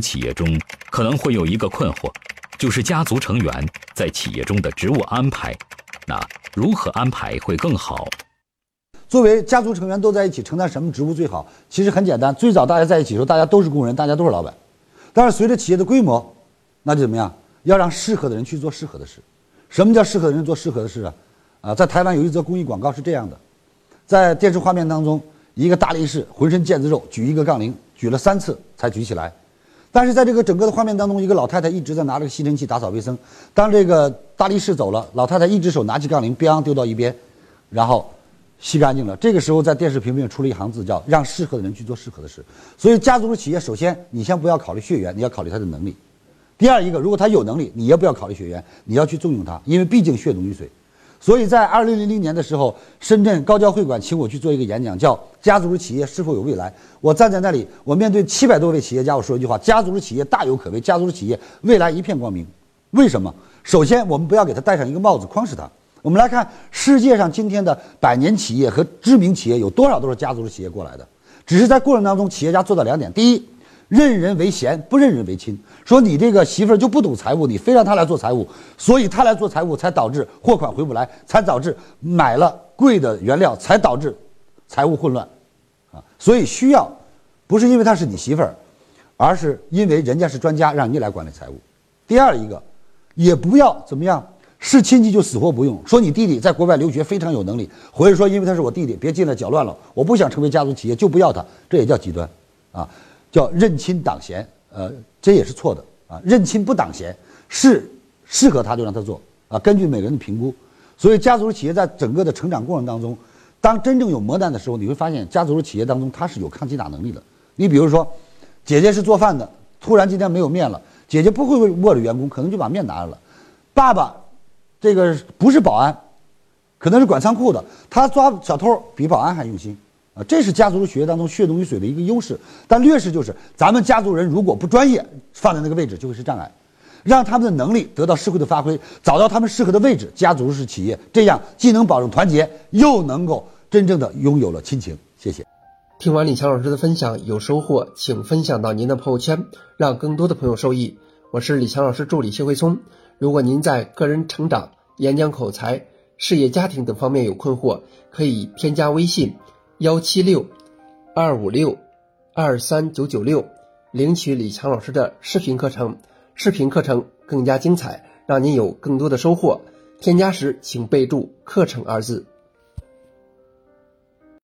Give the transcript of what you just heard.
企业中可能会有一个困惑，就是家族成员在企业中的职务安排，那如何安排会更好？作为家族成员都在一起承担什么职务最好？其实很简单，最早大家在一起的时候，大家都是工人，大家都是老板。但是随着企业的规模，那就怎么样？要让适合的人去做适合的事。什么叫适合的人做适合的事啊？啊，在台湾有一则公益广告是这样的，在电视画面当中，一个大力士浑身腱子肉，举一个杠铃，举了三次才举起来。但是在这个整个的画面当中，一个老太太一直在拿着吸尘器打扫卫生。当这个大力士走了，老太太一只手拿起杠铃呯丢到一边，然后吸干净了。这个时候在电视屏幕上出了一行字，叫“让适合的人去做适合的事”。所以家族的企业，首先你先不要考虑血缘，你要考虑他的能力。第二一个，如果他有能力，你也不要考虑血缘，你要去重用他，因为毕竟血浓于水。所以在二零零零年的时候，深圳高交会馆请我去做一个演讲，叫“家族式企业是否有未来”。我站在那里，我面对七百多位企业家，我说一句话：“家族式企业大有可为，家族式企业未来一片光明。”为什么？首先，我们不要给他戴上一个帽子框死他。我们来看世界上今天的百年企业和知名企业有多少都是家族式企业过来的，只是在过程当中，企业家做到两点：第一，任人为贤，不任人为亲。说你这个媳妇儿就不懂财务，你非让她来做财务，所以她来做财务，才导致货款回不来，才导致买了贵的原料，才导致财务混乱，啊，所以需要不是因为她是你媳妇儿，而是因为人家是专家，让你来管理财务。第二一个，也不要怎么样，是亲戚就死活不用。说你弟弟在国外留学非常有能力，或者说因为他是我弟弟，别进来搅乱了，我不想成为家族企业就不要他，这也叫极端，啊，叫认亲党贤。呃，这也是错的啊！认亲不党贤，是适合他就让他做啊。根据每个人的评估，所以家族企业在整个的成长过程当中，当真正有磨难的时候，你会发现家族企业当中它是有抗击打能力的。你比如说，姐姐是做饭的，突然今天没有面了，姐姐不会握着员工，可能就把面拿来了。爸爸，这个不是保安，可能是管仓库的，他抓小偷比保安还用心。啊，这是家族血液当中血浓于水的一个优势，但劣势就是咱们家族人如果不专业，放在那个位置就会是障碍，让他们的能力得到社会的发挥，找到他们适合的位置，家族式企业这样既能保证团结，又能够真正的拥有了亲情。谢谢。听完李强老师的分享有收获，请分享到您的朋友圈，让更多的朋友受益。我是李强老师助理谢慧聪。如果您在个人成长、演讲口才、事业家庭等方面有困惑，可以添加微信。幺七六二五六二三九九六，领取李强老师的视频课程，视频课程更加精彩，让您有更多的收获。添加时请备注“课程”二字。